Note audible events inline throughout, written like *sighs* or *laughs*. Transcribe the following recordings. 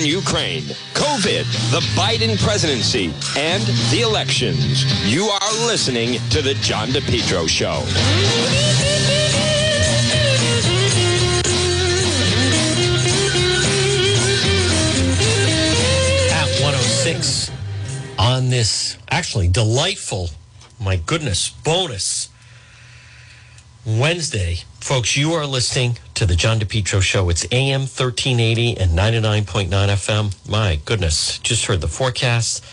in Ukraine, COVID, the Biden presidency, and the elections. You are listening to The John DePetro Show. At 106 on this actually delightful, my goodness, bonus Wednesday. Folks, you are listening to the John DePetro Show. It's AM 1380 and 99.9 FM. My goodness, just heard the forecast.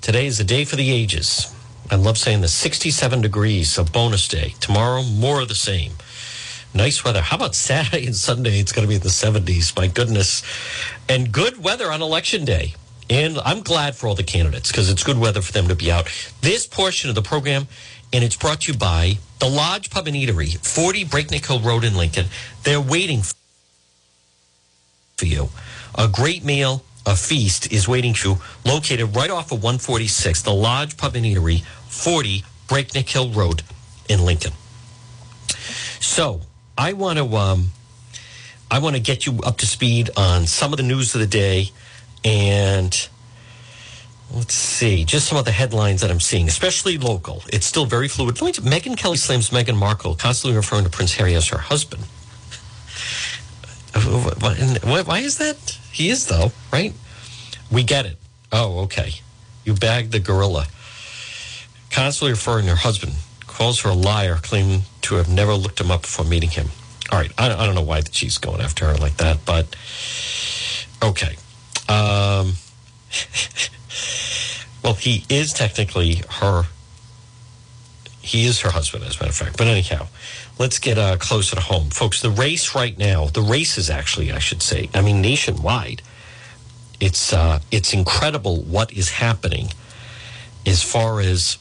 Today is the day for the ages. I love saying the 67 degrees, a bonus day. Tomorrow, more of the same. Nice weather. How about Saturday and Sunday? It's going to be in the 70s. My goodness. And good weather on election day. And I'm glad for all the candidates because it's good weather for them to be out. This portion of the program, and it's brought to you by the Lodge Pub and Eatery, 40 Breakneck Hill Road in Lincoln. They're waiting for you. A great meal, a feast is waiting for you, located right off of 146, the Lodge Pub and Eatery, 40 Breakneck Hill Road in Lincoln. So I want to um, I want to get you up to speed on some of the news of the day and let's see just some of the headlines that I'm seeing, especially local. It's still very fluid. Megyn Kelly slams Meghan Markle, constantly referring to Prince Harry as her husband. Why why is that? He is though, right? We get it. Oh, okay. You bagged the gorilla. Constantly referring to her husband, calls her a liar, claiming to have never looked him up before meeting him. All right, I, I don't know why she's going after her like that, but okay. Um, *laughs* well, he is technically her. He is her husband, as a matter of fact. But anyhow, let's get uh, closer to home, folks. The race right now, the races actually, I should say. I mean, nationwide, it's uh, it's incredible what is happening as far as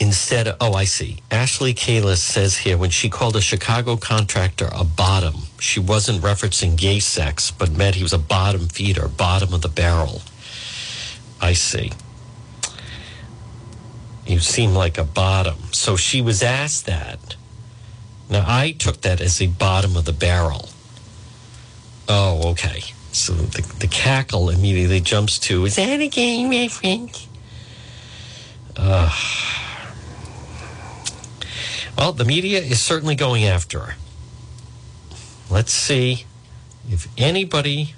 instead of, oh, I see. Ashley Kalus says here when she called a Chicago contractor a bottom, she wasn't referencing gay sex, but meant he was a bottom feeder, bottom of the barrel. I see. You seem like a bottom. So she was asked that. Now I took that as a bottom of the barrel. Oh, okay. So the, the cackle immediately jumps to, is that a gay reference? Uh, well, the media is certainly going after her. Let's see if anybody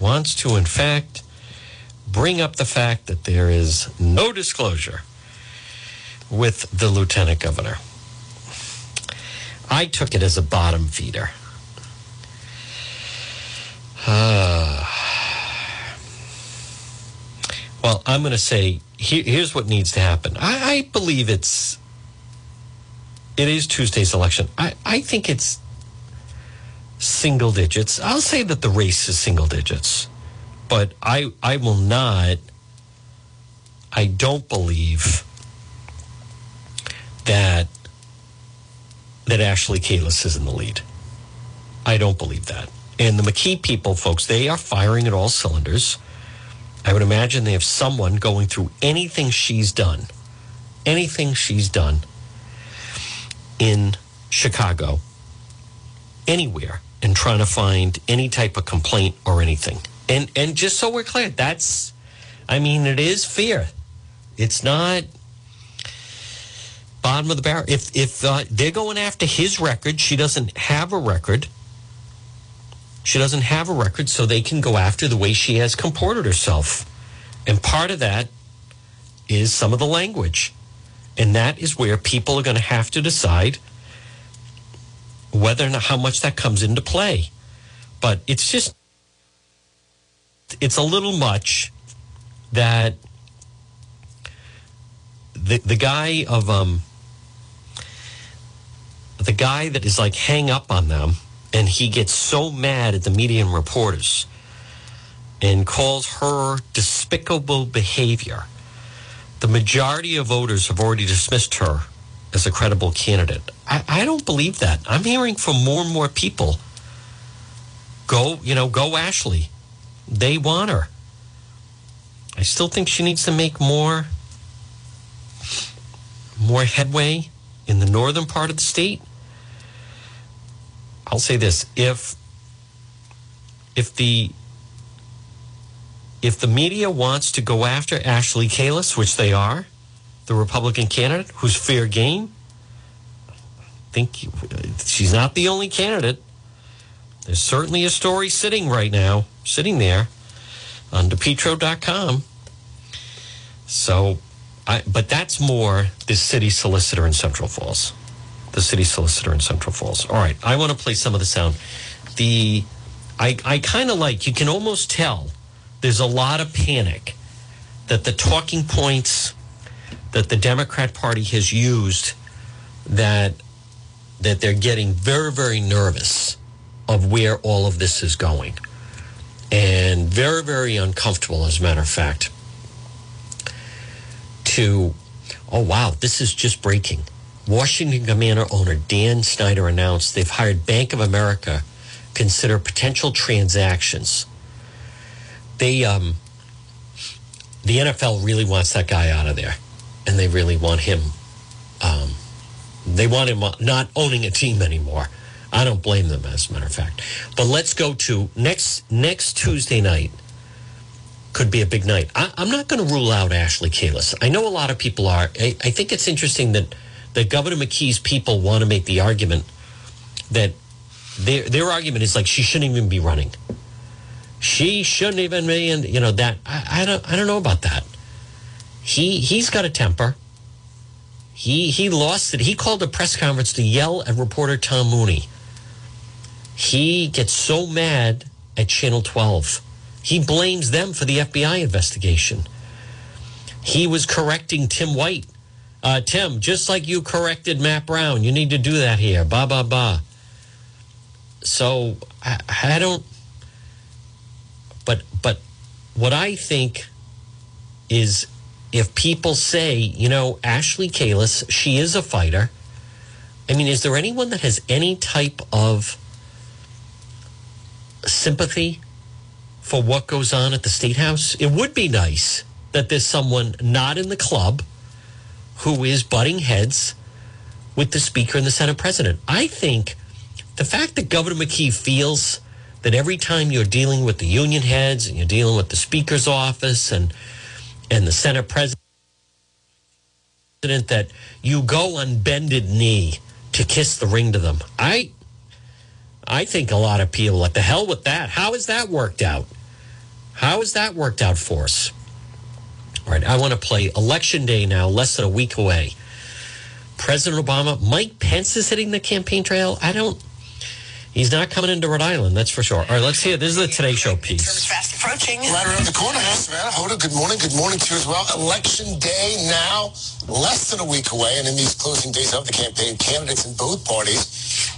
wants to, in fact, bring up the fact that there is no disclosure with the lieutenant governor. I took it as a bottom feeder. Uh, *sighs* well, I'm going to say here, here's what needs to happen. I, I believe it's it is Tuesday's election. I, I think it's single digits. I'll say that the race is single digits, but I I will not. I don't believe that that Ashley Kalus is in the lead. I don't believe that. And the McKee people, folks, they are firing at all cylinders. I would imagine they have someone going through anything she's done, anything she's done in Chicago, anywhere, and trying to find any type of complaint or anything. And and just so we're clear, that's, I mean, it is fear. It's not bottom of the barrel. If if uh, they're going after his record, she doesn't have a record. She doesn't have a record, so they can go after the way she has comported herself. And part of that is some of the language. And that is where people are going to have to decide whether or not how much that comes into play. But it's just, it's a little much that the, the guy of, um, the guy that is like hang up on them and he gets so mad at the media and reporters and calls her despicable behavior the majority of voters have already dismissed her as a credible candidate. I, I don't believe that. I'm hearing from more and more people go, you know, go Ashley. They want her. I still think she needs to make more more headway in the northern part of the state. I'll say this: if if the if the media wants to go after Ashley Kalus, which they are, the Republican candidate who's fair game, I think she's not the only candidate. There's certainly a story sitting right now, sitting there on depetro.com. So, I, but that's more the city solicitor in Central Falls. The city solicitor in Central Falls. All right, I want to play some of the sound. The I, I kind of like, you can almost tell there's a lot of panic that the talking points that the Democrat Party has used that that they're getting very, very nervous of where all of this is going. And very, very uncomfortable, as a matter of fact, to, oh, wow, this is just breaking. Washington Commander owner Dan Snyder announced they've hired Bank of America consider potential transactions. They, um, the NFL really wants that guy out of there, and they really want him. Um, they want him not owning a team anymore. I don't blame them, as a matter of fact. But let's go to next next Tuesday night. Could be a big night. I, am not going to rule out Ashley Kalus. I know a lot of people are. I, I think it's interesting that that Governor McKee's people want to make the argument that their their argument is like she shouldn't even be running. She shouldn't even be, and you know that I, I don't I don't know about that. He he's got a temper. He he lost it. He called a press conference to yell at reporter Tom Mooney. He gets so mad at Channel 12. He blames them for the FBI investigation. He was correcting Tim White. Uh, Tim, just like you corrected Matt Brown, you need to do that here. Ba ba ba. So I, I don't. But but what I think is if people say, you know, Ashley Kalus, she is a fighter. I mean, is there anyone that has any type of sympathy for what goes on at the state house? It would be nice that there's someone not in the club who is butting heads with the speaker and the Senate president. I think the fact that Governor McKee feels that every time you're dealing with the union heads and you're dealing with the speaker's office and and the Senate president that you go on bended knee to kiss the ring to them. I I think a lot of people like the hell with that. How has that worked out? How has that worked out for us? All right, I want to play election day now, less than a week away. President Obama, Mike Pence is hitting the campaign trail. I don't He's not coming into Rhode Island, that's for sure. All right, let's hear. This is the Today Show piece. Fast approaching. Right around the corner. Savannah, Hoda, good morning. Good morning to you as well. Election day now, less than a week away. And in these closing days of the campaign, candidates in both parties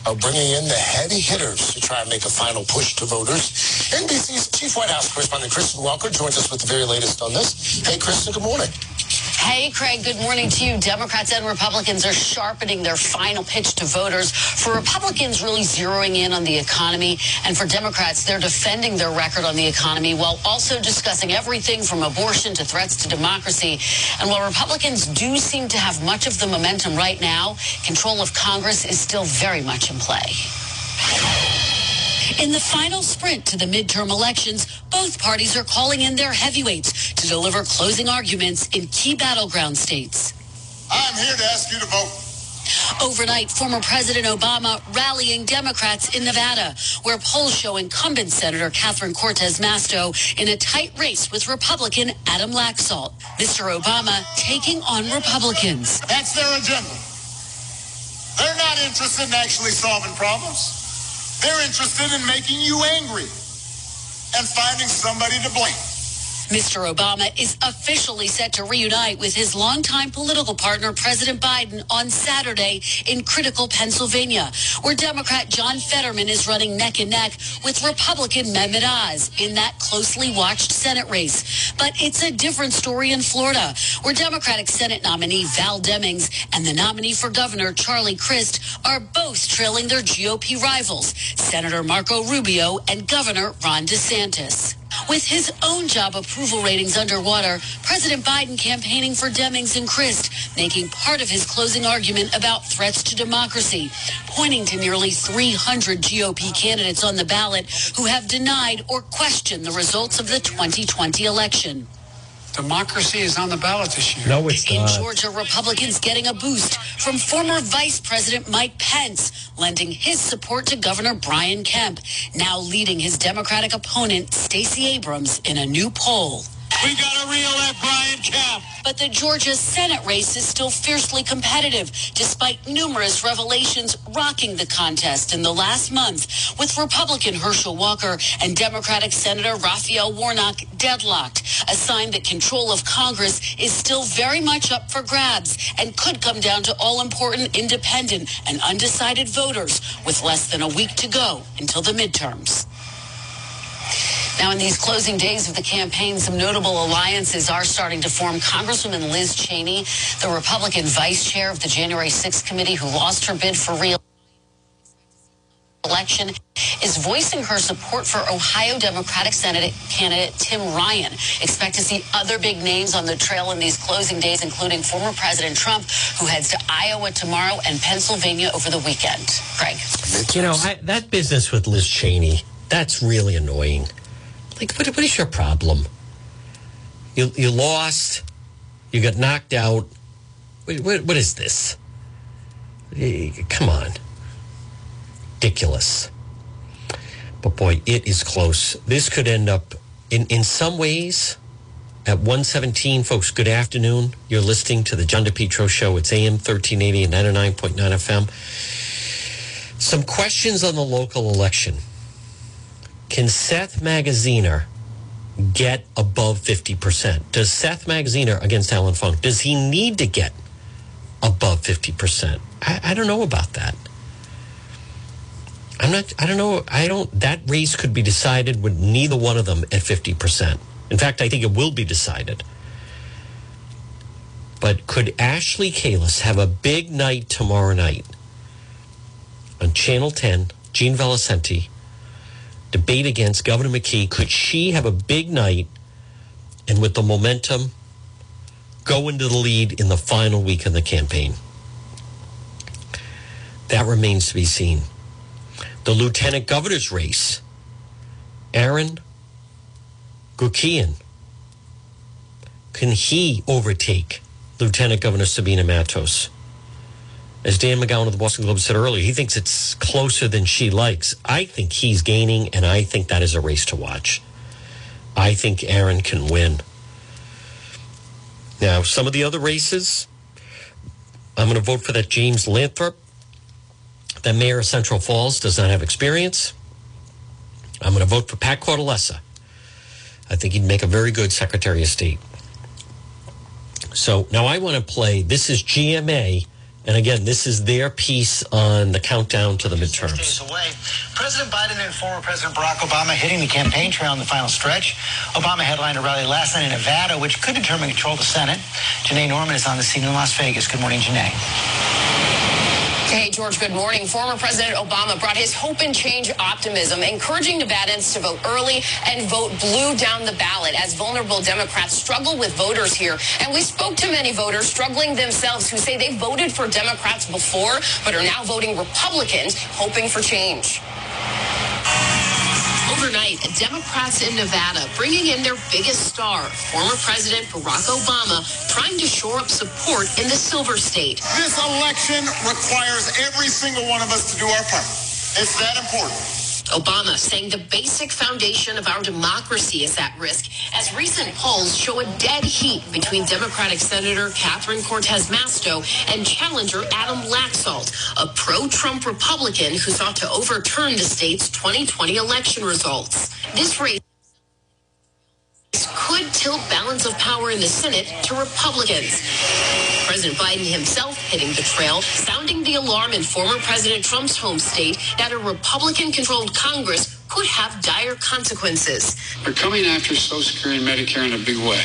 are bringing in the heavy hitters to try and make a final push to voters. NBC's Chief White House correspondent Kristen Welker joins us with the very latest on this. Hey, Kristen, good morning. Hey, Craig, good morning to you. Democrats and Republicans are sharpening their final pitch to voters. For Republicans, really zeroing in on the economy. And for Democrats, they're defending their record on the economy while also discussing everything from abortion to threats to democracy. And while Republicans do seem to have much of the momentum right now, control of Congress is still very much in play. In the final sprint to the midterm elections, both parties are calling in their heavyweights to deliver closing arguments in key battleground states. I'm here to ask you to vote. Overnight, former President Obama rallying Democrats in Nevada, where polls show incumbent Senator Catherine Cortez Masto in a tight race with Republican Adam Laxalt. Mr. Obama taking on Republicans. That's their agenda. They're not interested in actually solving problems. They're interested in making you angry and finding somebody to blame. Mr. Obama is officially set to reunite with his longtime political partner, President Biden, on Saturday in critical Pennsylvania, where Democrat John Fetterman is running neck and neck with Republican Mehmet Oz in that closely watched Senate race. But it's a different story in Florida, where Democratic Senate nominee Val Demings and the nominee for governor, Charlie Crist, are both trailing their GOP rivals, Senator Marco Rubio and Governor Ron DeSantis. With his own job approval ratings underwater, President Biden campaigning for Demings and Crist, making part of his closing argument about threats to democracy, pointing to nearly 300 GOP candidates on the ballot who have denied or questioned the results of the 2020 election. Democracy is on the ballot this year. No, it's In not. Georgia, Republicans getting a boost from former Vice President Mike Pence, lending his support to Governor Brian Kemp, now leading his Democratic opponent, Stacey Abrams, in a new poll. We got to Brian Kemp. But the Georgia Senate race is still fiercely competitive, despite numerous revelations rocking the contest in the last month, with Republican Herschel Walker and Democratic Senator Raphael Warnock deadlocked, a sign that control of Congress is still very much up for grabs and could come down to all-important independent and undecided voters with less than a week to go until the midterms. Now, in these closing days of the campaign, some notable alliances are starting to form. Congresswoman Liz Cheney, the Republican vice chair of the January 6th committee who lost her bid for re election is voicing her support for Ohio Democratic Senate candidate Tim Ryan. Expect to see other big names on the trail in these closing days, including former President Trump, who heads to Iowa tomorrow and Pennsylvania over the weekend. Craig. You know, I, that business with Liz Cheney, that's really annoying. Like, what, what is your problem? You, you lost, you got knocked out. What, what, what is this? Come on. Ridiculous. But boy, it is close. This could end up, in, in some ways, at 117. Folks, good afternoon. You're listening to the John DePetro Show. It's AM 1380 and 99.9 FM. Some questions on the local election. Can Seth Magaziner get above 50%? Does Seth Magaziner against Allan Fung, does he need to get above 50%? I, I don't know about that. I'm not, I don't know. I don't, that race could be decided with neither one of them at 50%. In fact, I think it will be decided. But could Ashley Kalus have a big night tomorrow night on Channel 10, Gene Valicenti, debate against Governor McKee? Could she have a big night and with the momentum go into the lead in the final week of the campaign? That remains to be seen. The lieutenant governor's race, Aaron Guckian, can he overtake Lieutenant Governor Sabina Matos? As Dan McGowan of the Boston Globe said earlier, he thinks it's closer than she likes. I think he's gaining, and I think that is a race to watch. I think Aaron can win. Now, some of the other races, I'm going to vote for that James Lathrop. The mayor of Central Falls does not have experience. I'm going to vote for Pat Cortellessa. I think he'd make a very good Secretary of State. So now I want to play. This is GMA. And again, this is their piece on the countdown to the Six midterms. days away. President Biden and former President Barack Obama hitting the campaign trail in the final stretch. Obama headlined a rally last night in Nevada, which could determine control of the Senate. Janai Norman is on the scene in Las Vegas. Good morning, Janai. Hey, George, good morning. Former President Obama brought his hope and change optimism, encouraging Nevadans to vote early and vote blue down the ballot as vulnerable Democrats struggle with voters here. And we spoke to many voters struggling themselves who say they voted for Democrats before, but are now voting Republicans, hoping for change. Overnight, Democrats in Nevada bringing in their biggest star, former President Barack Obama, trying to shore up support in the Silver State. This election requires every single one of us to do our part. It's that important. Obama saying the basic foundation of our democracy is at risk as recent polls show a dead heat between Democratic Senator Catherine Cortez Masto and challenger Adam Laxalt, a pro-Trump Republican who sought to overturn the state's 2020 election results. This race could tilt balance of power in the Senate to Republicans. President Biden himself hitting the trail, sounding the alarm in former President Trump's home state that a Republican controlled Congress could have dire consequences. They're coming after Social Security and Medicare in a big way.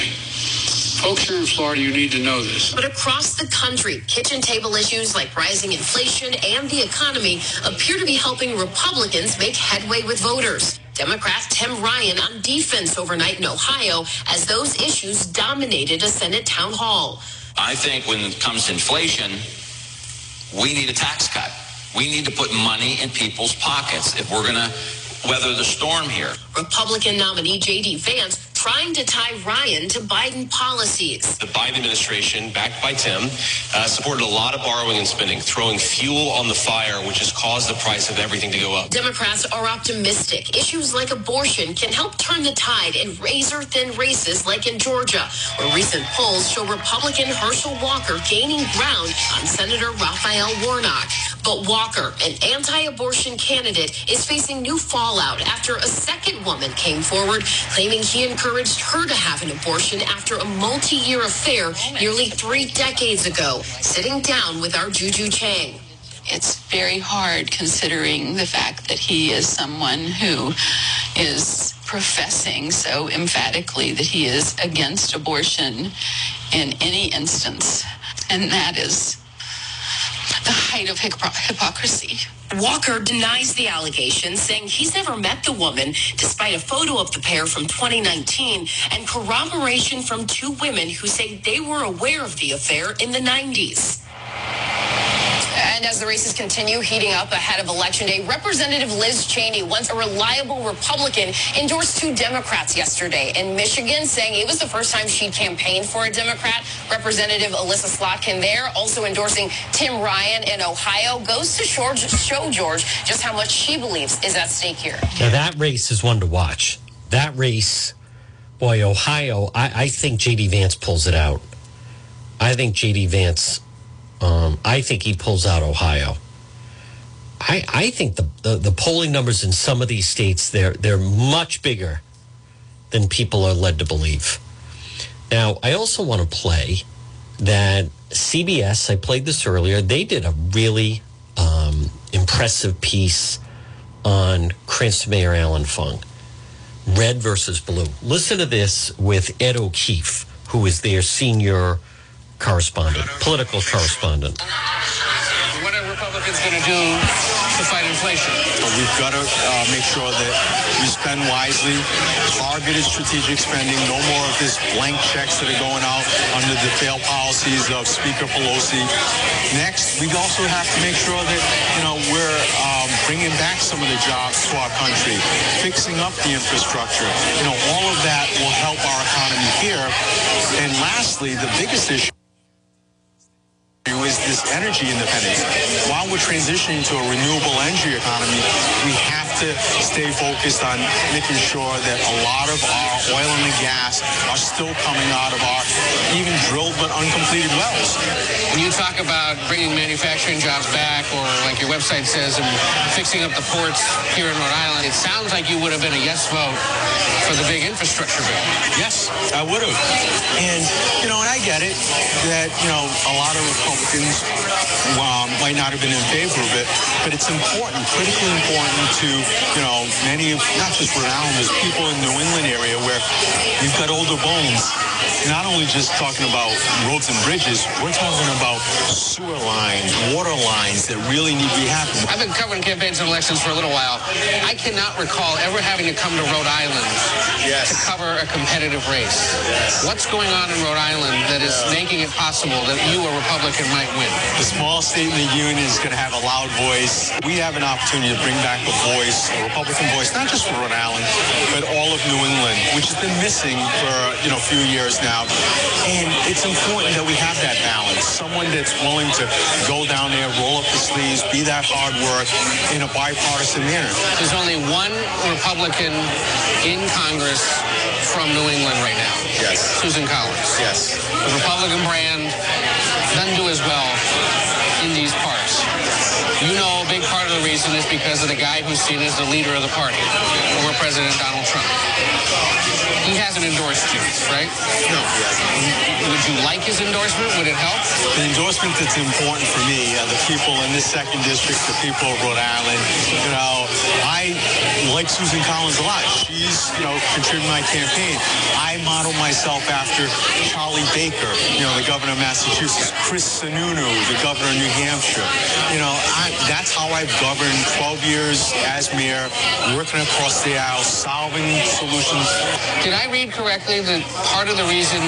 Folks here in Florida, you need to know this. But across the country, kitchen table issues like rising inflation and the economy appear to be helping Republicans make headway with voters. Democrat Tim Ryan on defense overnight in Ohio as those issues dominated a Senate town hall. I think when it comes to inflation, we need a tax cut. We need to put money in people's pockets if we're going to weather the storm here. Republican nominee J.D. Vance trying to tie Ryan to Biden policies. The Biden administration, backed by Tim, uh, supported a lot of borrowing and spending, throwing fuel on the fire, which has caused the price of everything to go up. Democrats are optimistic. Issues like abortion can help turn the tide in razor thin races like in Georgia, where recent polls show Republican Herschel Walker gaining ground on Senator Raphael Warnock. But Walker, an anti abortion candidate, is facing new fallout after a second woman came forward claiming he encouraged her to have an abortion after a multi year affair nearly three decades ago. Sitting down with our Juju Chang. It's very hard considering the fact that he is someone who is professing so emphatically that he is against abortion in any instance. And that is the height of hypocrisy. Walker denies the allegations, saying he's never met the woman, despite a photo of the pair from 2019 and corroboration from two women who say they were aware of the affair in the 90s. And as the races continue heating up ahead of Election Day, Representative Liz Cheney, once a reliable Republican, endorsed two Democrats yesterday in Michigan, saying it was the first time she'd campaigned for a Democrat. Representative Elissa Slotkin there, also endorsing Tim Ryan in Ohio, goes to show George just how much she believes is at stake here. Now, that race is one to watch. That race, boy, Ohio, I, I think J.D. Vance pulls it out. I think J.D. Vance um, I think he pulls out Ohio. I, I think the, the, the polling numbers in some of these states they're they're much bigger than people are led to believe. Now, I also want to play that CBS. I played this earlier. They did a really um, impressive piece on Cranston Mayor Allan Fung, red versus blue. Listen to this with Ed O'Keefe, who is their senior correspondent, political correspondent. What are Republicans going to do to fight inflation? We've got to uh, make sure that we spend wisely, targeted strategic spending, no more of this blank checks that are going out under the failed policies of Speaker Pelosi. Next, we also have to make sure that, you know, we're um, bringing back some of the jobs to our country, fixing up the infrastructure. You know, all of that will help our economy here. And lastly, the biggest issue you is this energy independence. While we're transitioning to a renewable energy economy, we have to stay focused on making sure that a lot of our oil and the gas are still coming out of our even drilled but uncompleted wells. When you talk about bringing manufacturing jobs back, or like your website says, and fixing up the ports here in Rhode Island, it sounds like you would have been a yes vote for the big infrastructure bill. Yes, I would have. And, you know, and I get it that, you know, a lot of Republicans um, might not have been in favor of it, but it's important, critically important to you know, many, not just Rhode Island, there's people in the New England area where you've got older bones not only just talking about roads and bridges, we're talking about sewer lines, water lines that really need to be happening. I've been covering campaigns and elections for a little while. I cannot recall ever having to come to Rhode Island yes. to cover a competitive race. Yes. What's going on in Rhode Island that is making it possible that you, a Republican, might win? The small state in the union is going to have a loud voice. We have an opportunity to bring back a voice, a Republican voice, not just for Rhode Island, but all of New England, which has been missing for you know a few years now. And it's important that we have that balance. Someone that's willing to go down there, roll up the sleeves, be that hard work in a bipartisan manner. There's only one Republican in Congress from New England right now. Yes. Susan Collins. Yes. The Republican brand doesn't do as well in these parts. You know a big part of the reason is because of the guy who's seen as the leader of the party, former President Donald Trump. He hasn't endorsed you, right? No, he hasn't. Would you like his endorsement? Would it help? The endorsement that's important for me, uh, the people in this second district, the people of Rhode Island, you know, I like Susan Collins a lot. She's, you know, contributing my campaign. I model myself after Charlie Baker, you know, the governor of Massachusetts, Chris Sununu, the governor of New Hampshire. You know, I, that's how I've governed 12 years as mayor, working across the aisle, solving solutions. Did I read correctly that part of the reason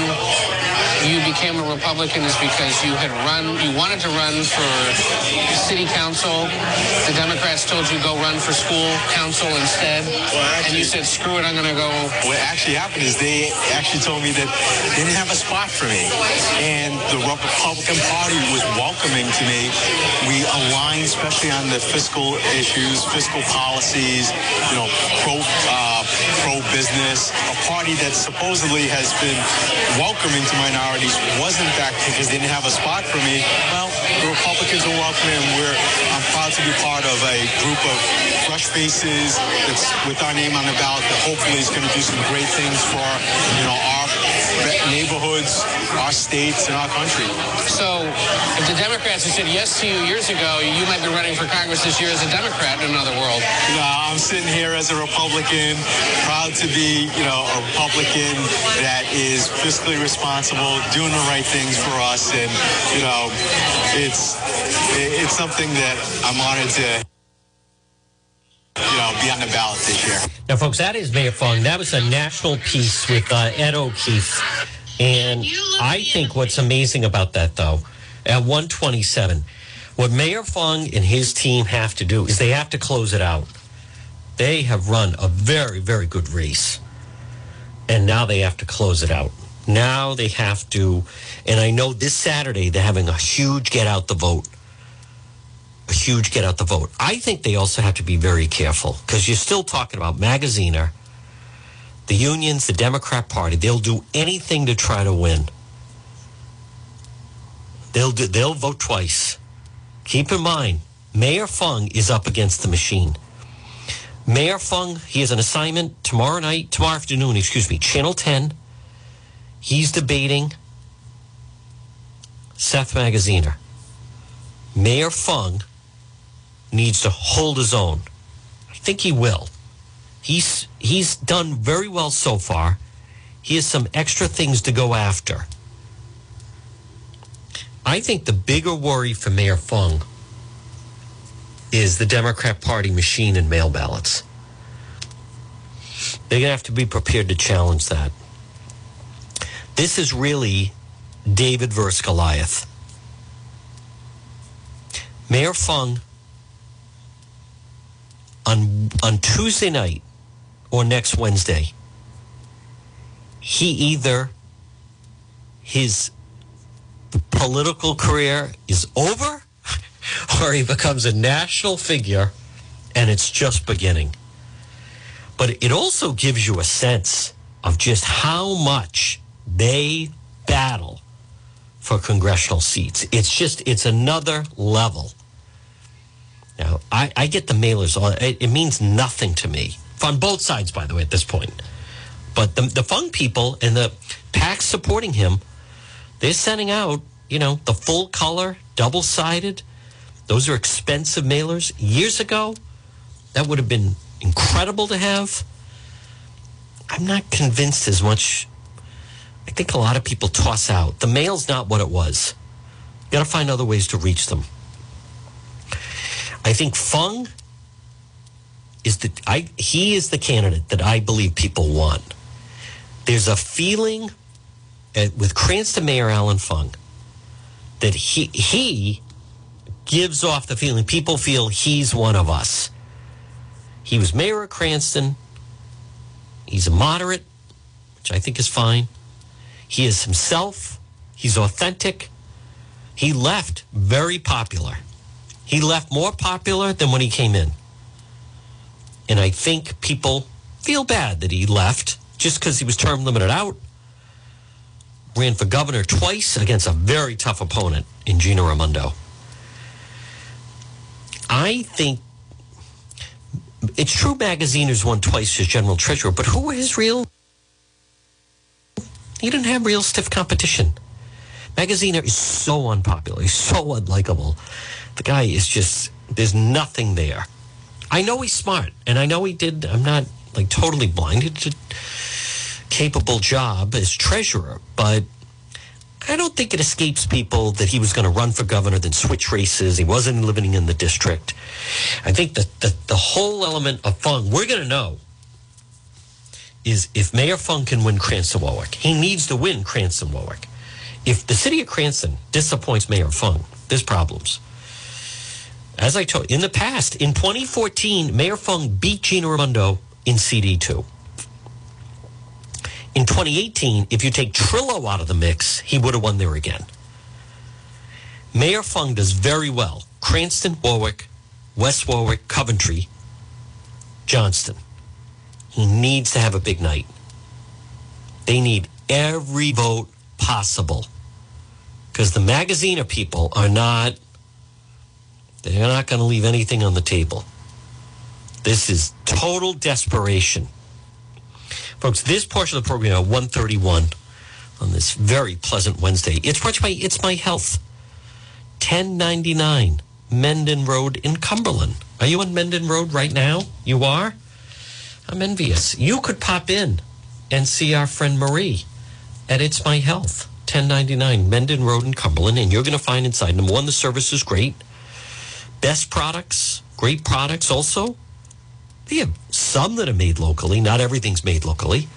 you became a Republican is because you had run, you wanted to run for city council. The Democrats told you go run for school council instead, and you said screw it, I'm going to go. What actually happened is they actually told me that they didn't have a spot for me, and the Republican Party was welcoming to me. We aligned, especially on the fiscal issues, fiscal policies, you know, pro uh, pro business. Party that supposedly has been welcoming to minorities was in fact because they didn't have a spot for me. Well, the Republicans are welcoming, we're I'm proud to be part of a group of fresh faces that's with our name on the ballot that hopefully is going to do some great things for you know our neighborhoods, our states, and our country. So, if the Democrats had said yes to you years ago, you might be running for Congress this year as a Democrat in another world. You know, I'm sitting here as a Republican, proud to be, you know, a Republican that is fiscally responsible, doing the right things for us, and you know, it's it's something that I'm honored to you know, be on the ballot this year. Now, folks, that is Mayor Fung. That was a national piece with uh, Ed O'Keefe. And I think what's amazing about that, though, at 127, what Mayor Fung and his team have to do is they have to close it out. They have run a very, very good race. And now they have to close it out. Now they have to, and I know this Saturday they're having a huge get out the vote huge get out the vote. I think they also have to be very careful because you're still talking about Magaziner, the unions, the Democrat Party. They'll do anything to try to win. They'll do, they'll vote twice. Keep in mind, Mayor Fung is up against the machine. Mayor Fung, he has an assignment tomorrow night, tomorrow afternoon, excuse me, Channel 10. He's debating Seth Magaziner. Mayor Fung needs to hold his own. I think he will. He's he's done very well so far. He has some extra things to go after. I think the bigger worry for Mayor Fung is the Democrat Party machine and mail ballots. They're going to have to be prepared to challenge that. This is really David versus Goliath. Mayor Fung on on Tuesday night or next Wednesday, he either his political career is over *laughs* or he becomes a national figure and it's just beginning. But it also gives you a sense of just how much they battle for congressional seats. It's just, it's another level. Now, I, I get the mailers on, it, it, means nothing to me. On both sides, by the way, at this point. But the, the Fung people and the PACs supporting him, they're sending out, you know, the full color, double sided. Those are expensive mailers. Years ago, that would have been incredible to have. I'm not convinced as much. I think a lot of people toss out. The mail's not what it was. You got to find other ways to reach them. I think Fung is the I he is the candidate that I believe people want. There's a feeling at, with Cranston Mayor Allan Fung that he he gives off the feeling people feel he's one of us. He was mayor of Cranston. He's a moderate, which I think is fine. He is himself. He's authentic. He left very popular. He left more popular than when he came in. And I think people feel bad that he left just because he was term limited out. Ran for governor twice against a very tough opponent in Gina Raimondo. I think it's true Magaziner's won twice as general treasurer, but who were his real? He didn't have real stiff competition. Magaziner is so unpopular. He's so unlikable. The guy is just, there's nothing there. I know he's smart, and I know he did. I'm not like totally blinded to capable job as treasurer, but I don't think it escapes people that he was going to run for governor, then switch races. He wasn't living in the district. I think that the, the whole element of Fung, we're going to know is if Mayor Fung can win Cranston Warwick, he needs to win Cranston Warwick. If the city of Cranston disappoints Mayor Fung, there's problems. As I told in the past, in 2014, Mayor Fung beat Gina Raimondo in CD2. In 2018, if you take Trillo out of the mix, he would have won there again. Mayor Fung does very well. Cranston, Warwick, West Warwick, Coventry, Johnston. He needs to have a big night. They need every vote possible because the Magaziner people are not they're not going to leave anything on the table. This is total desperation. Folks this portion of the program at 131 on this very pleasant wednesday it's brought by it's my health. 1099 Mendon road in cumberland. Are you on Mendon road right now? You are? I'm envious. You could pop in and see our friend marie at it's my health. 1099 Mendon Road in Cumberland, and you're going to find inside number one, the service is great. Best products, great products also. They have some that are made locally, not everything's made locally.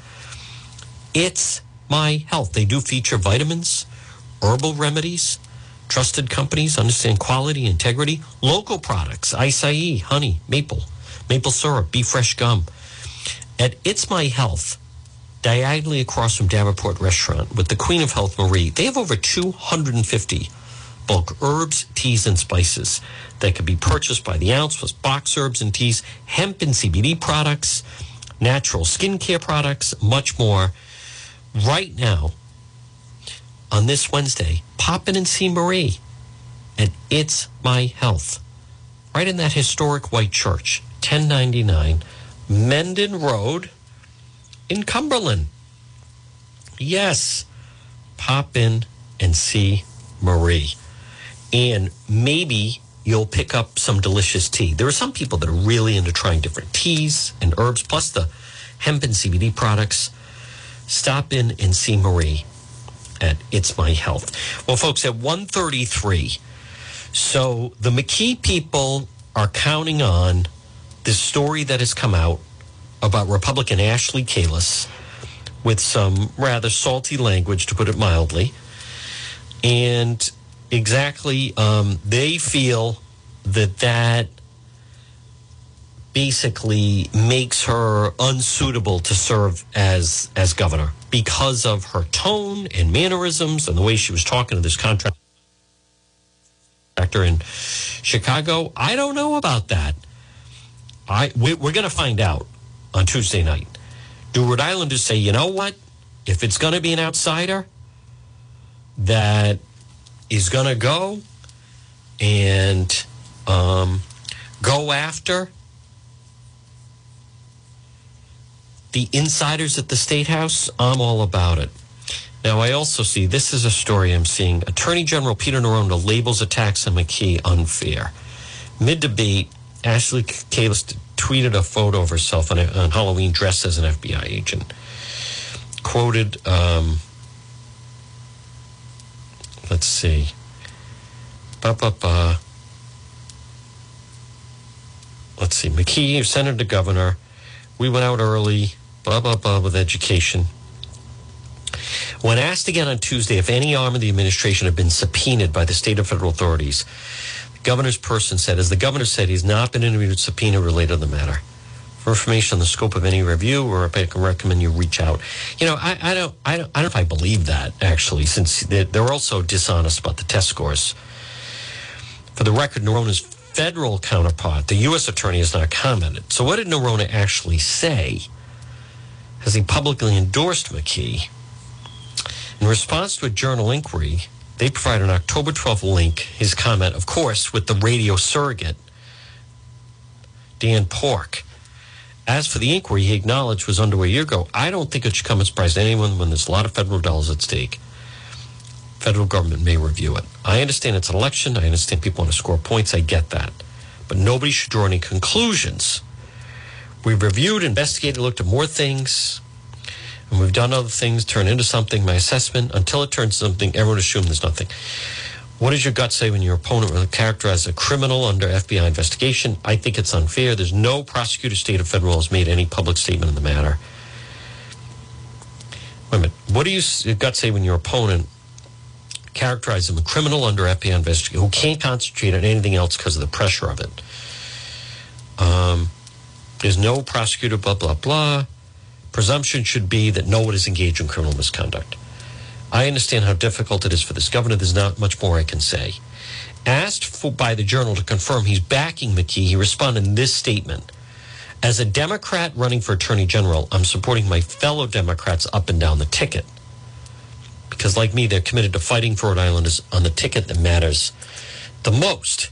It's My Health. They do feature vitamins, herbal remedies, trusted companies, understand quality, integrity, local products, acai, honey, maple, maple syrup, Be Fresh gum. At It's My Health, diagonally across from Davenport Restaurant with the Queen of Health, Marie. They have over 250 bulk herbs, teas, and spices that can be purchased by the ounce, plus box herbs and teas, hemp and CBD products, natural skincare products, much more. Right now, on this Wednesday, pop in and see Marie and It's My Health. Right in that historic white church, 1099 Mendon Road in Cumberland. Yes, pop in and see Marie. And maybe you'll pick up some delicious tea. There are some people that are really into trying different teas and herbs, plus the hemp and CBD products. Stop in and see Marie at It's My Health. Well, folks, at 133, so the McKee people are counting on this story that has come out about Republican Ashley Kalus with some rather salty language, to put it mildly. And exactly, um, they feel that that basically makes her unsuitable to serve as as governor because of her tone and mannerisms and the way she was talking to this contractor in Chicago. I don't know about that. I we, we're going to find out on Tuesday night. Do Rhode Islanders say, you know what? If it's going to be an outsider that is going to go and um, go after the insiders at the State House, I'm all about it. Now, I also see this is a story I'm seeing. Attorney General Peter Neronha labels attacks on McKee unfair. Mid debate, Ashley Kalus tweeted a photo of herself on, a, on Halloween dressed as an FBI agent. Quoted, um, let's see. Ba, ba, ba. Let's see. McKee, Senator Governor. We went out early, blah, blah, blah, with education. When asked again on Tuesday if any arm of the administration had been subpoenaed by the state and federal authorities, the governor's person said, as the governor said, he's not been interviewed subpoena related to the matter. For information on the scope of any review, or if I can recommend you reach out. You know, I, I don't, I don't, I don't know if I believe that actually, since they're, also dishonest about the test scores. For the record, Neronha's federal counterpart, the U.S. attorney, has not commented. So, what did Neronha actually say? Has he publicly endorsed McKee? In response to a journal inquiry, they provide an October 12th link, his comment, of course, with the radio surrogate, Dan Pork. As for the inquiry he acknowledged was underway a year ago, I don't think it should come as a surprise to anyone when there's a lot of federal dollars at stake. Federal government may review it. I understand it's an election. I understand people want to score points. I get that. but nobody should draw any conclusions. We've reviewed, investigated, looked at more things, and we've done other things, turn into something. My assessment, until it turns something, everyone assumes there's nothing. What does your gut say when your opponent was characterized as a criminal under FBI investigation? I think it's unfair. There's no prosecutor, state, or federal has made any public statement in the matter. Wait a minute. What do you gut say when your opponent characterizes him a criminal under FBI investigation who can't concentrate on anything else because of the pressure of it? Um, there's no prosecutor, blah, blah, blah. Presumption should be that no one is engaged in criminal misconduct. I understand how difficult it is for this governor. There's not much more I can say. Asked for, by the journal to confirm he's backing McKee, he responded in this statement. As a Democrat running for Attorney General, I'm supporting my fellow Democrats up and down the ticket. Because, like me, they're committed to fighting for Rhode Islanders on the ticket that matters the most.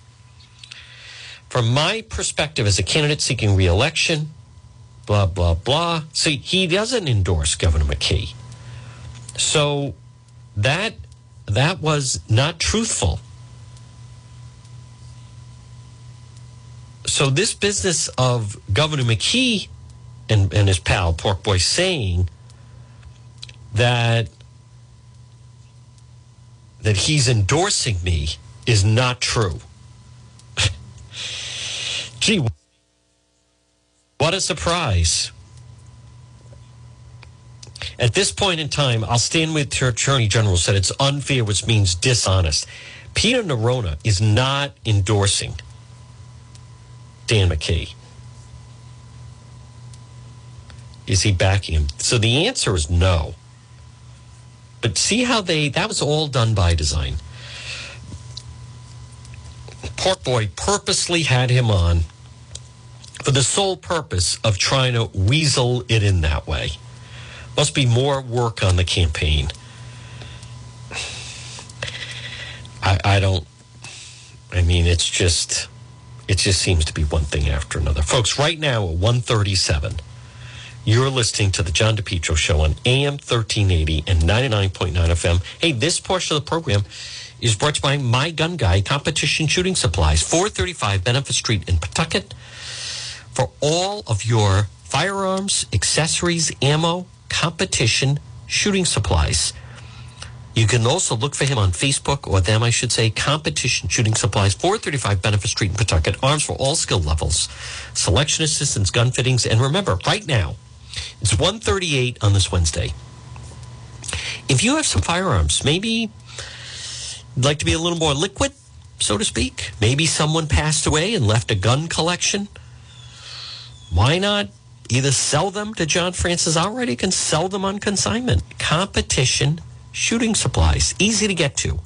From my perspective as a candidate seeking reelection, blah, blah, blah. See, he doesn't endorse Governor McKee. So that that was not truthful. So this business of Governor McKee and, and his pal Pork Boy saying that that he's endorsing me is not true. *laughs* Gee, what a surprise. At this point in time, I'll stand with your Attorney General said it's unfair, which means dishonest. Peter Neronha is not endorsing Dan McKee. Is he backing him? So the answer is no. But see how they, that was all done by design. Pork Boy purposely had him on for the sole purpose of trying to weasel it in that way. Must be more work on the campaign. I, I don't. I mean, it's just. It just seems to be one thing after another, folks. Right now at one thirty-seven, you're listening to the John DePetro Show on AM thirteen eighty and ninety nine point nine FM. Hey, this portion of the program is brought to you by My Gun Guy Competition Shooting Supplies, four thirty-five Benefit Street in Pawtucket. For all of your firearms, accessories, ammo, competition shooting supplies. You can also look for him on Facebook, or them, I should say, Competition Shooting Supplies, 435 Benefit Street in Pawtucket. Arms for all skill levels, selection assistance, gun fittings, and remember, right now, it's 138 on this Wednesday. If you have some firearms, maybe you'd like to be a little more liquid, so to speak. Maybe someone passed away and left a gun collection. Why not either sell them to John Francis already, can sell them on consignment. Competition shooting supplies, easy to get to.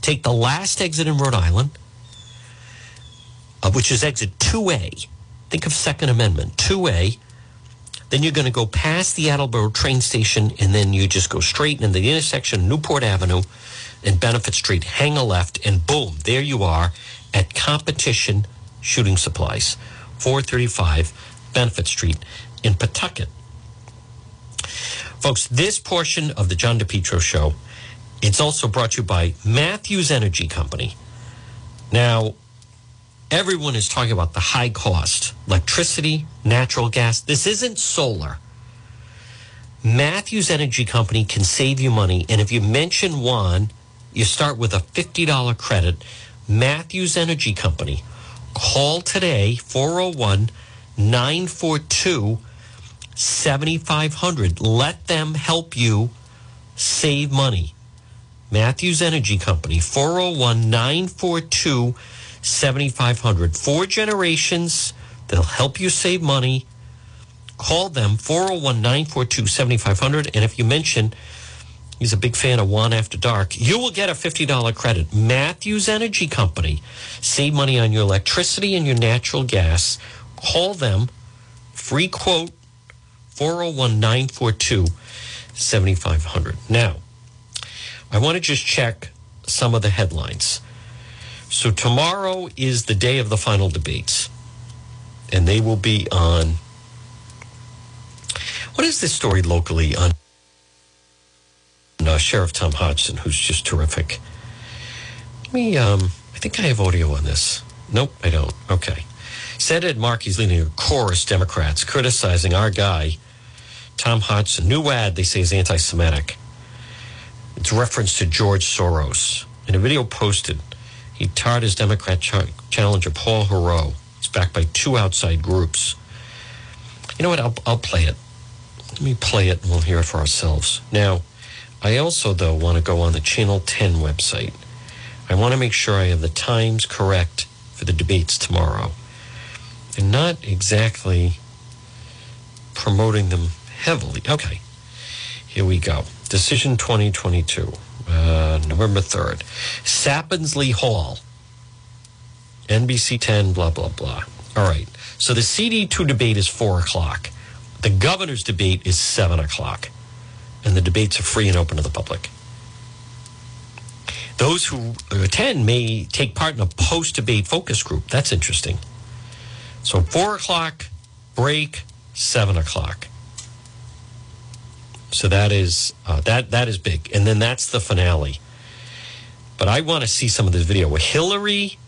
Take the last exit in Rhode Island, uh, which is exit 2A. Think of Second Amendment, 2A. Then you're going to go past the Attleboro train station, and then you just go straight into the intersection of Newport Avenue and Benefit Street, hang a left, and boom, there you are at Competition Shooting Supplies, 435 Benefit Street in Pawtucket. Folks, this portion of the John DePetro show, it's also brought to you by Matthews Energy Company. Now, everyone is talking about the high cost electricity, natural gas. This isn't solar. Matthews Energy Company can save you money. And if you mention one, you start with a $50 credit. Matthews Energy Company. Call today, 401 942 7500. Let them help you save money. Matthews Energy Company, 401 942 7500. Four generations that'll help you save money. Call them 401 942 7500. And if you mention he's a big fan of One After Dark, you will get a $50 credit. Matthews Energy Company. Save money on your electricity and your natural gas. Call them. Free quote 401 942 7500. Now, I want to just check some of the headlines. So, tomorrow is the day of the final debates, and they will be on. What is this story locally on uh, Sheriff Tom Hodgson, who's just terrific? Let me, um, I think I have audio on this. Nope, I don't. Okay. Said Ed Markey's leading a chorus Democrats criticizing our guy, Tom Hodgson. New ad they say is anti Semitic. It's reference to George Soros. In a video posted, he tarred his Democrat ch- challenger, Paul Heroux. It's backed by two outside groups. You know what? I'll, I'll play it. Let me play it and we'll hear it for ourselves. Now, I also, though, want to go on the Channel 10 website. I want to make sure I have the times correct for the debates tomorrow. And not exactly promoting them heavily. Okay, here we go. Decision 2022, uh, November 3rd. Sapinsley Hall, NBC 10, blah, blah, blah. All right, so the CD2 debate is 4 o'clock. The governor's debate is 7 o'clock. And the debates are free and open to the public. Those who attend may take part in a post debate focus group. That's interesting. So, 4 o'clock, break, 7 o'clock. So that is uh, that that is big, and then that's the finale. But I want to see some of this video with Hillary,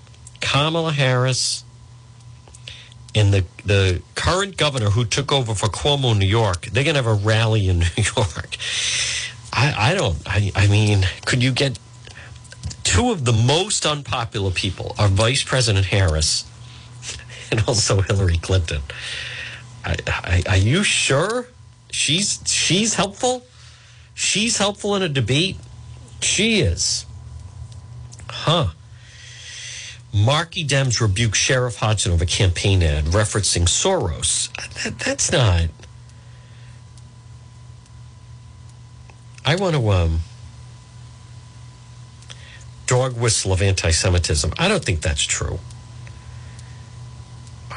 Kamala Harris, and the the current governor who took over for Cuomo New York. They're gonna have a rally in *laughs* New York. I, I don't. I, I mean, could you get two of the most unpopular people are Vice President Harris *laughs* and also Hillary Clinton? I, I, are you sure? she's she's helpful. She's helpful in a debate. She is. Huh. Markey Dems rebuke Sheriff Hodgson over campaign ad referencing Soros. That, that's not. I want to um dog whistle of anti-Semitism. I don't think that's true.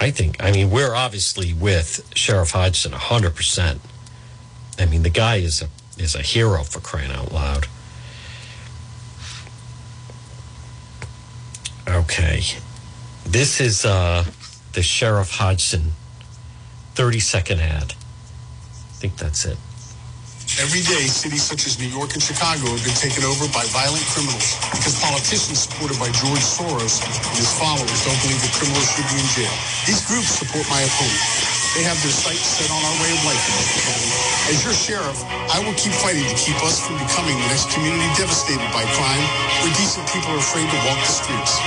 I think. I mean, we're obviously with Sheriff Hodgson hundred percent. I mean, the guy is a is a hero for crying out loud. Okay, this is uh, the Sheriff Hodgson thirty second ad. I think that's it. Every day, cities such as New York and Chicago have been taken over by violent criminals because politicians supported by George Soros and his followers don't believe that criminals should be in jail. These groups support my opponent. They have their sights set on our way of life. As your sheriff, I will keep fighting to keep us from becoming the next community devastated by crime where decent people are afraid to walk the streets.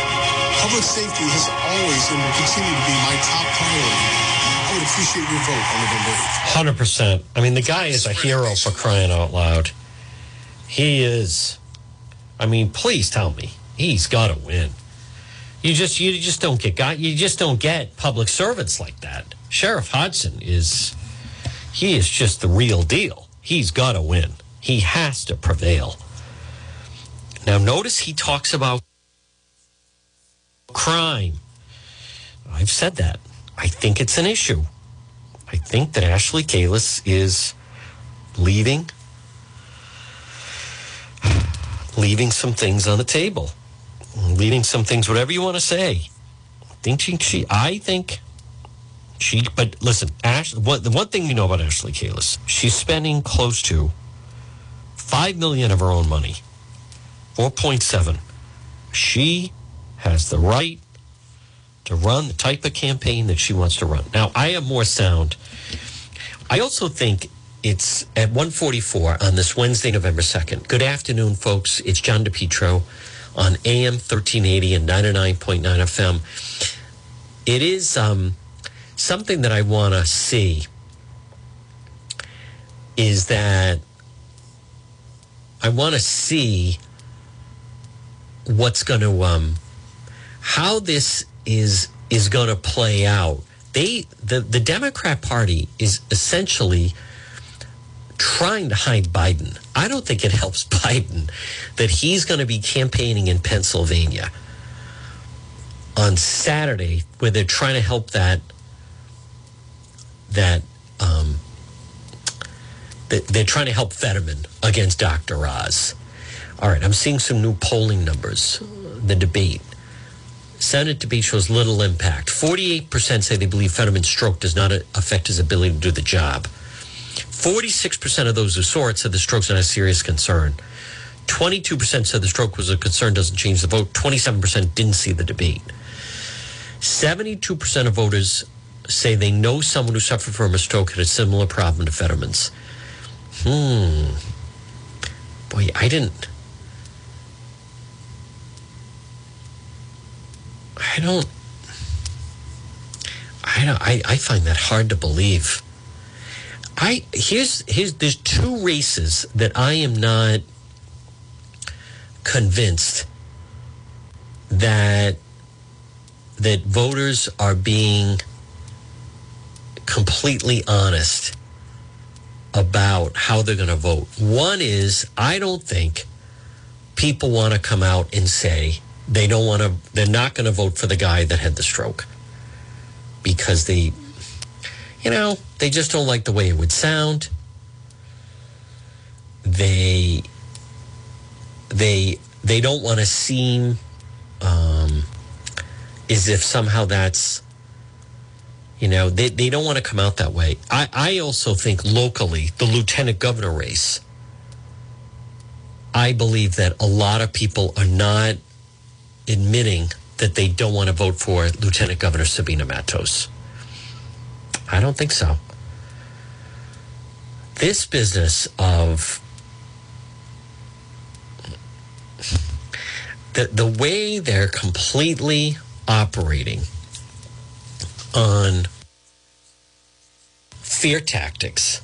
Public safety has always and will continue to be my top priority. Would appreciate your vote on November 8th. Hundred percent. I mean, the guy is a hero for crying out loud. He is. I mean, please tell me he's got to win. You just you just don't get got you just don't get public servants like that. Sheriff Hodgson is he is just the real deal. He's got to win. He has to prevail. Now notice he talks about crime. I've said that. I think it's an issue. I think that Ashley Kalus is leaving leaving some things on the table. Leaving some things, whatever you want to say. I think she, she I think she, but listen, Ash, what, the one thing you know about Ashley Kalus, she's spending close to five million of her own money, four point seven. She has the right to run the type of campaign that she wants to run. Now, I am more sound. I also think it's at 144 on this Wednesday, November 2nd. Good afternoon, folks. It's John DePetro on AM 1380 and 99.9 FM. It is um, something that I want to see is that I want to see what's going to um, how this is is going to play out. They the the Democrat Party is essentially trying to hide Biden. I don't think it helps *laughs* Biden that he's going to be campaigning in Pennsylvania on Saturday, where they're trying to help that that um, they're trying to help Fetterman against Dr. Oz. All right, I'm seeing some new polling numbers. The debate. Senate debate shows little impact. 48% say they believe Fetterman's stroke does not affect his ability to do the job. 46% of those who saw it said the stroke's not a serious concern. 22% said the stroke was a concern, doesn't change the vote. 27% didn't see the debate. 72% of voters say they know someone who suffered from a stroke had a similar problem to Fetterman's. Hmm. Boy, I didn't. I don't. I don't. I, I find that hard to believe. I here's here's there's two races that I am not convinced that that voters are being completely honest about how they're going to vote. One is I don't think people want to come out and say they don't want to they're not going to vote for the guy that had the stroke because they you know, they just don't like the way it would sound. They they they don't want to seem um, as if somehow that's you know they, they don't want to come out that way I, I also think locally the lieutenant governor race i believe that a lot of people are not admitting that they don't want to vote for lieutenant governor sabina matos i don't think so this business of the the way they're completely operating on fear tactics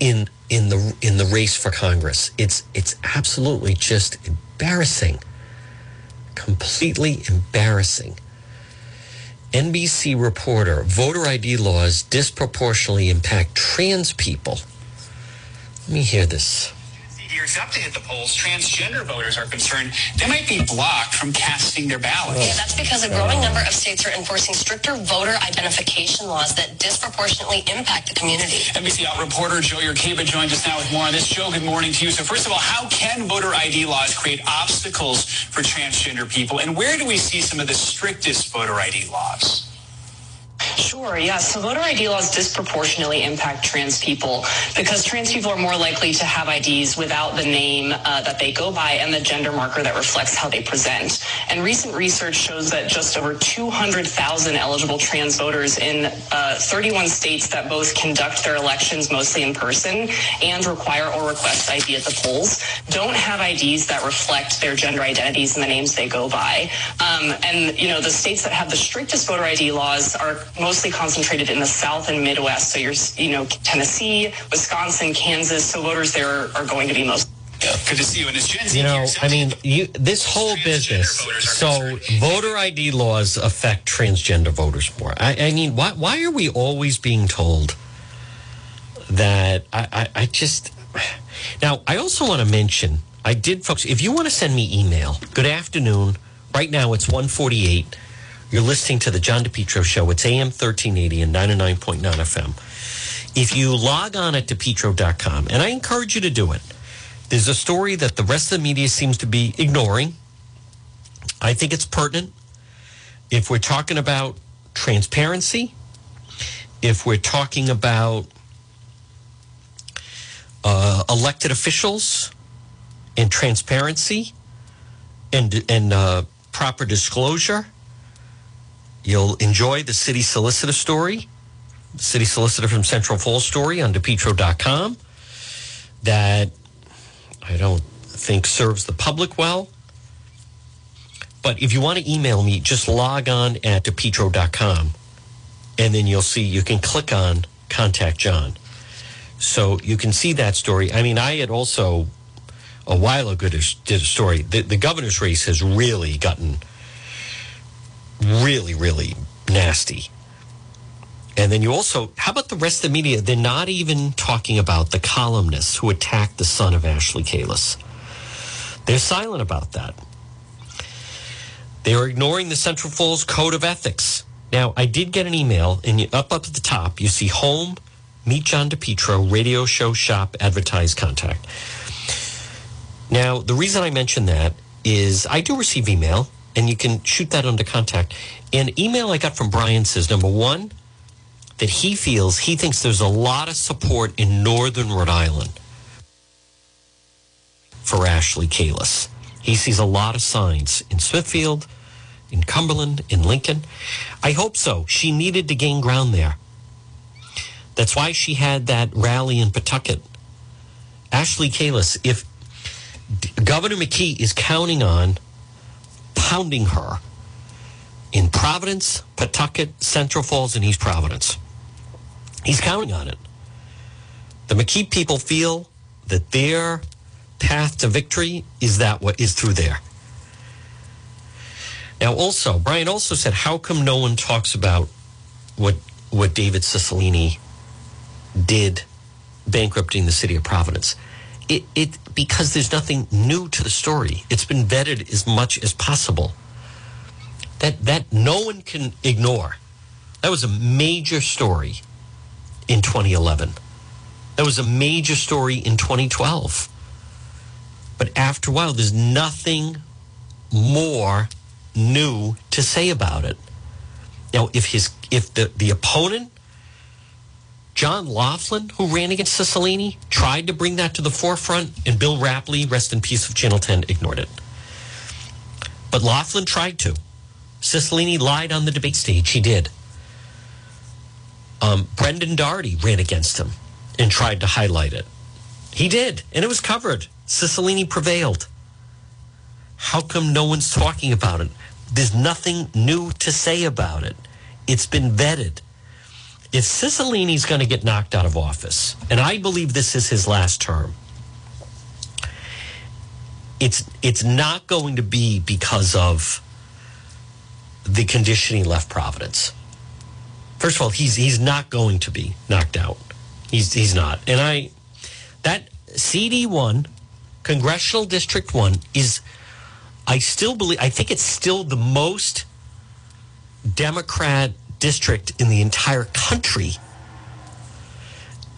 in in the in the race for Congress. It's it's absolutely just embarrassing. Completely embarrassing. NBC reporter, voter ID laws disproportionately impact trans people. Let me hear this years update at the polls, transgender voters are concerned they might be blocked from casting their ballots. Yeah, that's because a growing number of states are enforcing stricter voter identification laws that disproportionately impact the community. NBC Out reporter Jo Yurcaba joins us now with more on this. Jo, good morning to you. So first of all, how can voter ID laws create obstacles for transgender people? And where do we see some of the strictest voter ID laws? Sure, yeah. So voter ID laws disproportionately impact trans people because trans people are more likely to have IDs without the name uh, that they go by and the gender marker that reflects how they present. And recent research shows that just over 200,000 eligible trans voters in uh, 31 states that both conduct their elections mostly in person and require or request ID at the polls don't have IDs that reflect their gender identities and the names they go by. Um, and, you know, the states that have the strictest voter ID laws are mostly concentrated in the South and Midwest. So you're, you know, Tennessee, Wisconsin, Kansas. So voters there are, are going to be most. Good to see you. And as Gen Z, you know, I mean, you, this whole business. So, voter ID laws affect transgender voters more. I, I mean, why, why are we always being told that? I, I, I just. Now, I also want to mention, I did, folks, if you want to send me email, good afternoon. Right now, it's 148. You're listening to the John DePetro Show. It's AM 1380 and 99.9 FM. If you log on at depetro.com, and I encourage you to do it, there's a story that the rest of the media seems to be ignoring. I think it's pertinent. If we're talking about transparency, if we're talking about uh, elected officials and transparency and, and uh, proper disclosure, You'll enjoy the city solicitor story, city solicitor from Central Falls story on depetro.com that I don't think serves the public well. But if you want to email me, just log on at depetro.com and then you'll see you can click on contact John. So you can see that story. I mean, I had also a while ago did a story. The, the governor's race has really gotten really, really nasty. And then you also, how about the rest of the media? They're not even talking about the columnists who attacked the son of Ashley Kalus. They're silent about that. They are ignoring the Central Falls Code of Ethics. Now, I did get an email, and up up at the top, you see home, meet John DePetro, radio show, shop, advertise, contact. Now, the reason I mention that is I do receive email and you can shoot that under contact. An email I got from Brian says number one, that he feels he thinks there's a lot of support in northern Rhode Island for Ashley Kalus. He sees a lot of signs in Smithfield, in Cumberland, in Lincoln. I hope so. She needed to gain ground there. That's why she had that rally in Pawtucket. Ashley Kalus, if Governor McKee is counting on pounding her in Providence, Pawtucket, Central Falls, and East Providence, he's counting on it. The McKee people feel that their path to victory is that what is through there. Now, also, Brian also said, how come no one talks about what what David Cicilline did bankrupting the city of Providence? It, it because there's nothing new to the story. It's been vetted as much as possible. That that no one can ignore. That was a major story in 2011. That was a major story in 2012. But after a while, there's nothing more new to say about it. Now, if his if the, the opponent, John Loughlin, who ran against Cicilline, tried to bring that to the forefront, and Bill Rappleye, rest in peace of Channel 10, ignored it. But Loughlin tried to. Cicilline lied on the debate stage. He did. Um, Brendan Doherty ran against him and tried to highlight it. He did, and it was covered. Cicilline prevailed. How come no one's talking about it? There's nothing new to say about it. It's been vetted. If Cicilline's going to get knocked out of office, and I believe this is his last term, it's it's not going to be because of the condition he left Providence. First of all, he's he's not going to be knocked out. He's he's not. And I that CD one, Congressional District one, is I still believe I think it's still the most Democrat district in the entire country.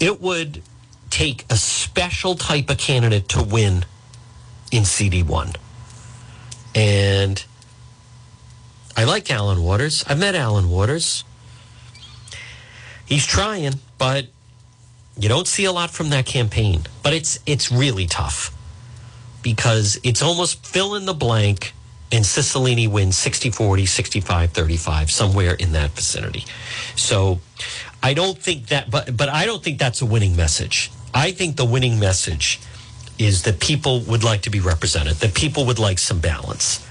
It would take a special type of candidate to win in CD one. And I like Allen Waters. I've met Allen Waters. He's trying, but you don't see a lot from that campaign. But it's it's really tough because it's almost fill in the blank and Cicilline wins 60 40, 65 35, somewhere in that vicinity. So I don't think that, but, but I don't think that's a winning message. I think the winning message is that people would like to be represented, that people would like some balance.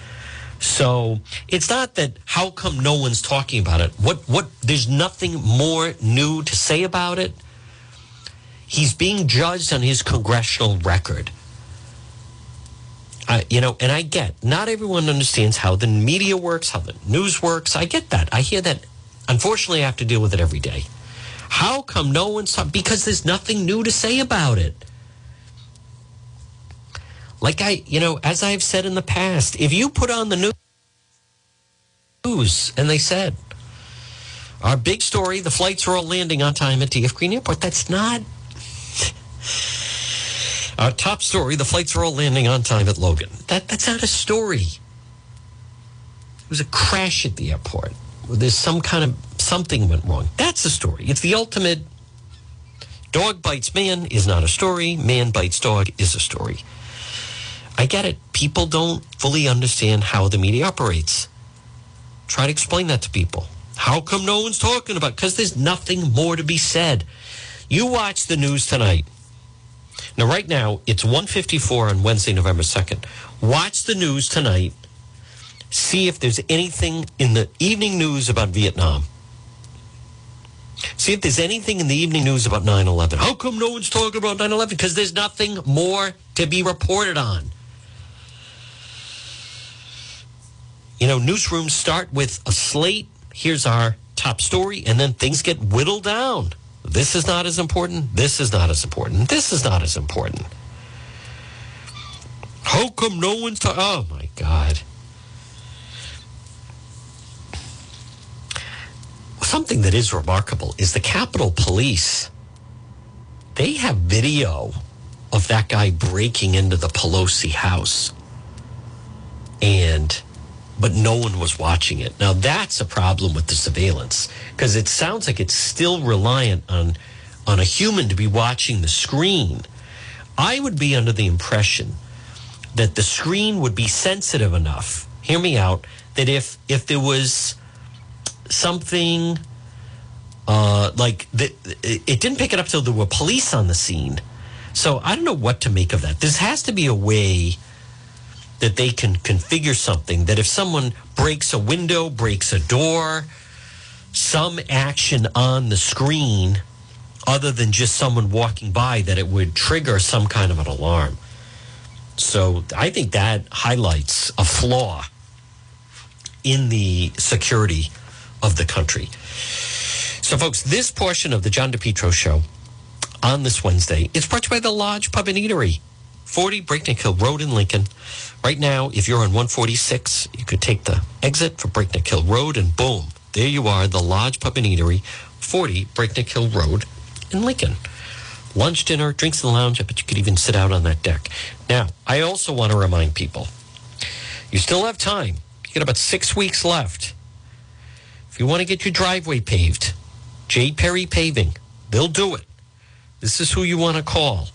So it's not that how come no one's talking about it? What what there's nothing more new to say about it. He's being judged on his congressional record. I, you know, and I get not everyone understands how the media works, how the news works. I get that. I hear that. Unfortunately, I have to deal with it every day. How come no one's talking? Because there's nothing new to say about it. Like I, you know, as I've said in the past, if you put on the news and they said, our big story, the flights are all landing on time at TF Green Airport, that's not. Our top story, the flights are all landing on time at Logan. That, that's not a story. It was a crash at the airport. There's some kind of something went wrong. That's a story. It's the ultimate dog bites man is not a story. Man bites dog is a story. I get it. People don't fully understand how the media operates. Try to explain that to people. How come no one's talking about? Because there's nothing more to be said. You watch the news tonight. Now, right now, it's 154 on Wednesday, November 2nd. Watch the news tonight. See if there's anything in the evening news about Vietnam. See if there's anything in the evening news about 9 11. How come no one's talking about 9 11? Because there's nothing more to be reported on. You know, newsrooms start with a slate. Here's our top story, and then things get whittled down. This is not as important. This is not as important. This is not as important. How come no one's talking? Oh my God. Something that is remarkable is the Capitol Police. They have video of that guy breaking into the Pelosi house. And but no one was watching it. Now that's a problem with the surveillance because it sounds like it's still reliant on on a human to be watching the screen. I would be under the impression that the screen would be sensitive enough. Hear me out that if if there was something uh, like that, it didn't pick it up till there were police on the scene. So I don't know what to make of that. This has to be a way that they can configure something that if someone breaks a window, breaks a door, some action on the screen other than just someone walking by that it would trigger some kind of an alarm. So I think that highlights a flaw in the security of the country. So, folks, this portion of the John DePetro show on this Wednesday is brought to you by the Lodge Pub and Eatery, 40 Breakneck Hill Road in Lincoln. Right now, if you're on 146, you could take the exit for Breakneck Hill Road and boom, there you are, the Lodge Pub and Eatery, 40 Breakneck Hill Road in Lincoln. Lunch, dinner, drinks in the lounge, but you could even sit out on that deck. Now, I also want to remind people you still have time. You got about six weeks left. If you want to get your driveway paved, J. Perry Paving, they'll do it. This is who you want to call.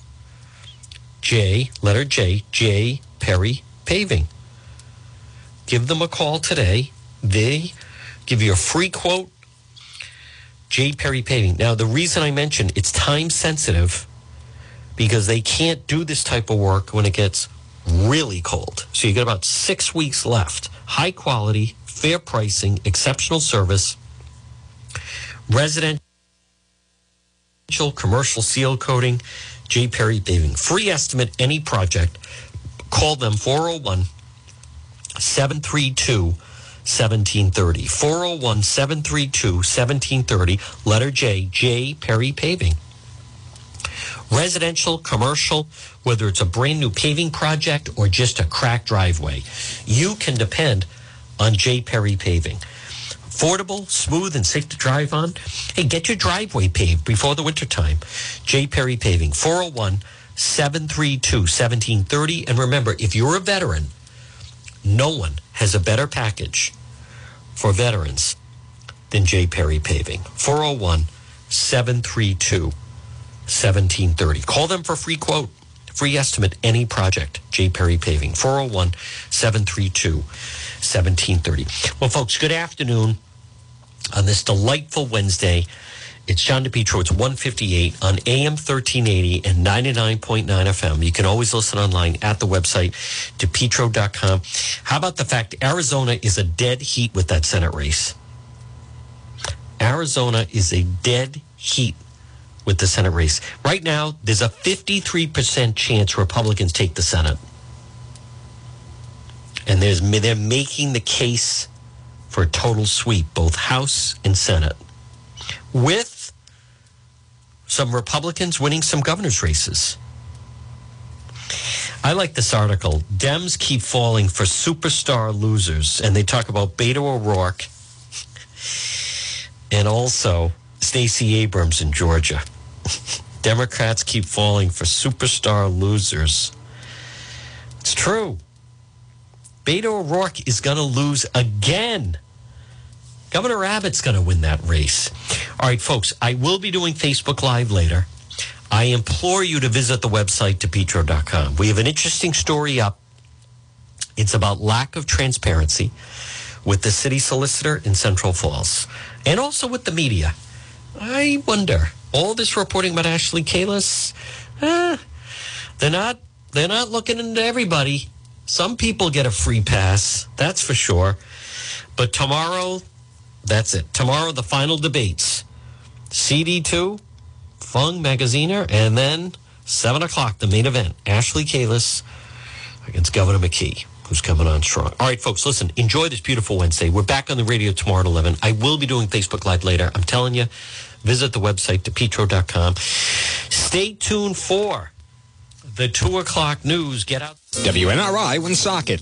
J, letter J, J. Perry Paving. Give them a call today. They give you a free quote J. Perry Paving. Now, the reason I mentioned it's time sensitive because they can't do this type of work when it gets really cold. So you got about six weeks left. High quality, fair pricing, exceptional service, residential, commercial seal coating, J. Perry Paving. Free estimate, any project. Call them 401 732 1730. 401 732 1730. Letter J, J Perry Paving. Residential, commercial, whether it's a brand new paving project or just a cracked driveway, you can depend on J Perry Paving. Affordable, smooth, and safe to drive on. Hey, get your driveway paved before the wintertime. J Perry Paving, 401 732 1730. And remember, if you're a veteran, no one has a better package for veterans than J. Perry Paving. 401 732 1730. Call them for free quote, free estimate, any project. J. Perry Paving. 401 732 1730. Well, folks, good afternoon on this delightful Wednesday. It's John DePetro. It's 158 on AM 1380 and 99.9 FM. You can always listen online at the website, depetro.com. How about the fact Arizona is a dead heat with that Senate race? Arizona is a dead heat with the Senate race. Right now, there's a 53% chance Republicans take the Senate. And there's, they're making the case for a total sweep, both House and Senate, with some Republicans winning some governor's races. I like this article. Dems keep falling for superstar losers, and they talk about Beto O'Rourke and also Stacey Abrams in Georgia. *laughs* Democrats keep falling for superstar losers. It's true. Beto O'Rourke is going to lose again. Governor Abbott's going to win that race. All right, folks, I will be doing Facebook Live later. I implore you to visit the website, depetro.com. We have an interesting story up. It's about lack of transparency with the city solicitor in Central Falls and also with the media. I wonder, all this reporting about Ashley Kalus, eh, they're not they're not looking into everybody. Some people get a free pass, that's for sure. But tomorrow, that's it. Tomorrow, the final debates. CD2, Fung Magaziner, and then 7 o'clock, the main event. Ashley Kalus against Governor McKee, who's coming on strong. All right, folks, listen, enjoy this beautiful Wednesday. We're back on the radio tomorrow at 11. I will be doing Facebook Live later. I'm telling you, visit the website, depetro.com. Stay tuned for the 2 o'clock news. Get out. WNRI Woonsocket.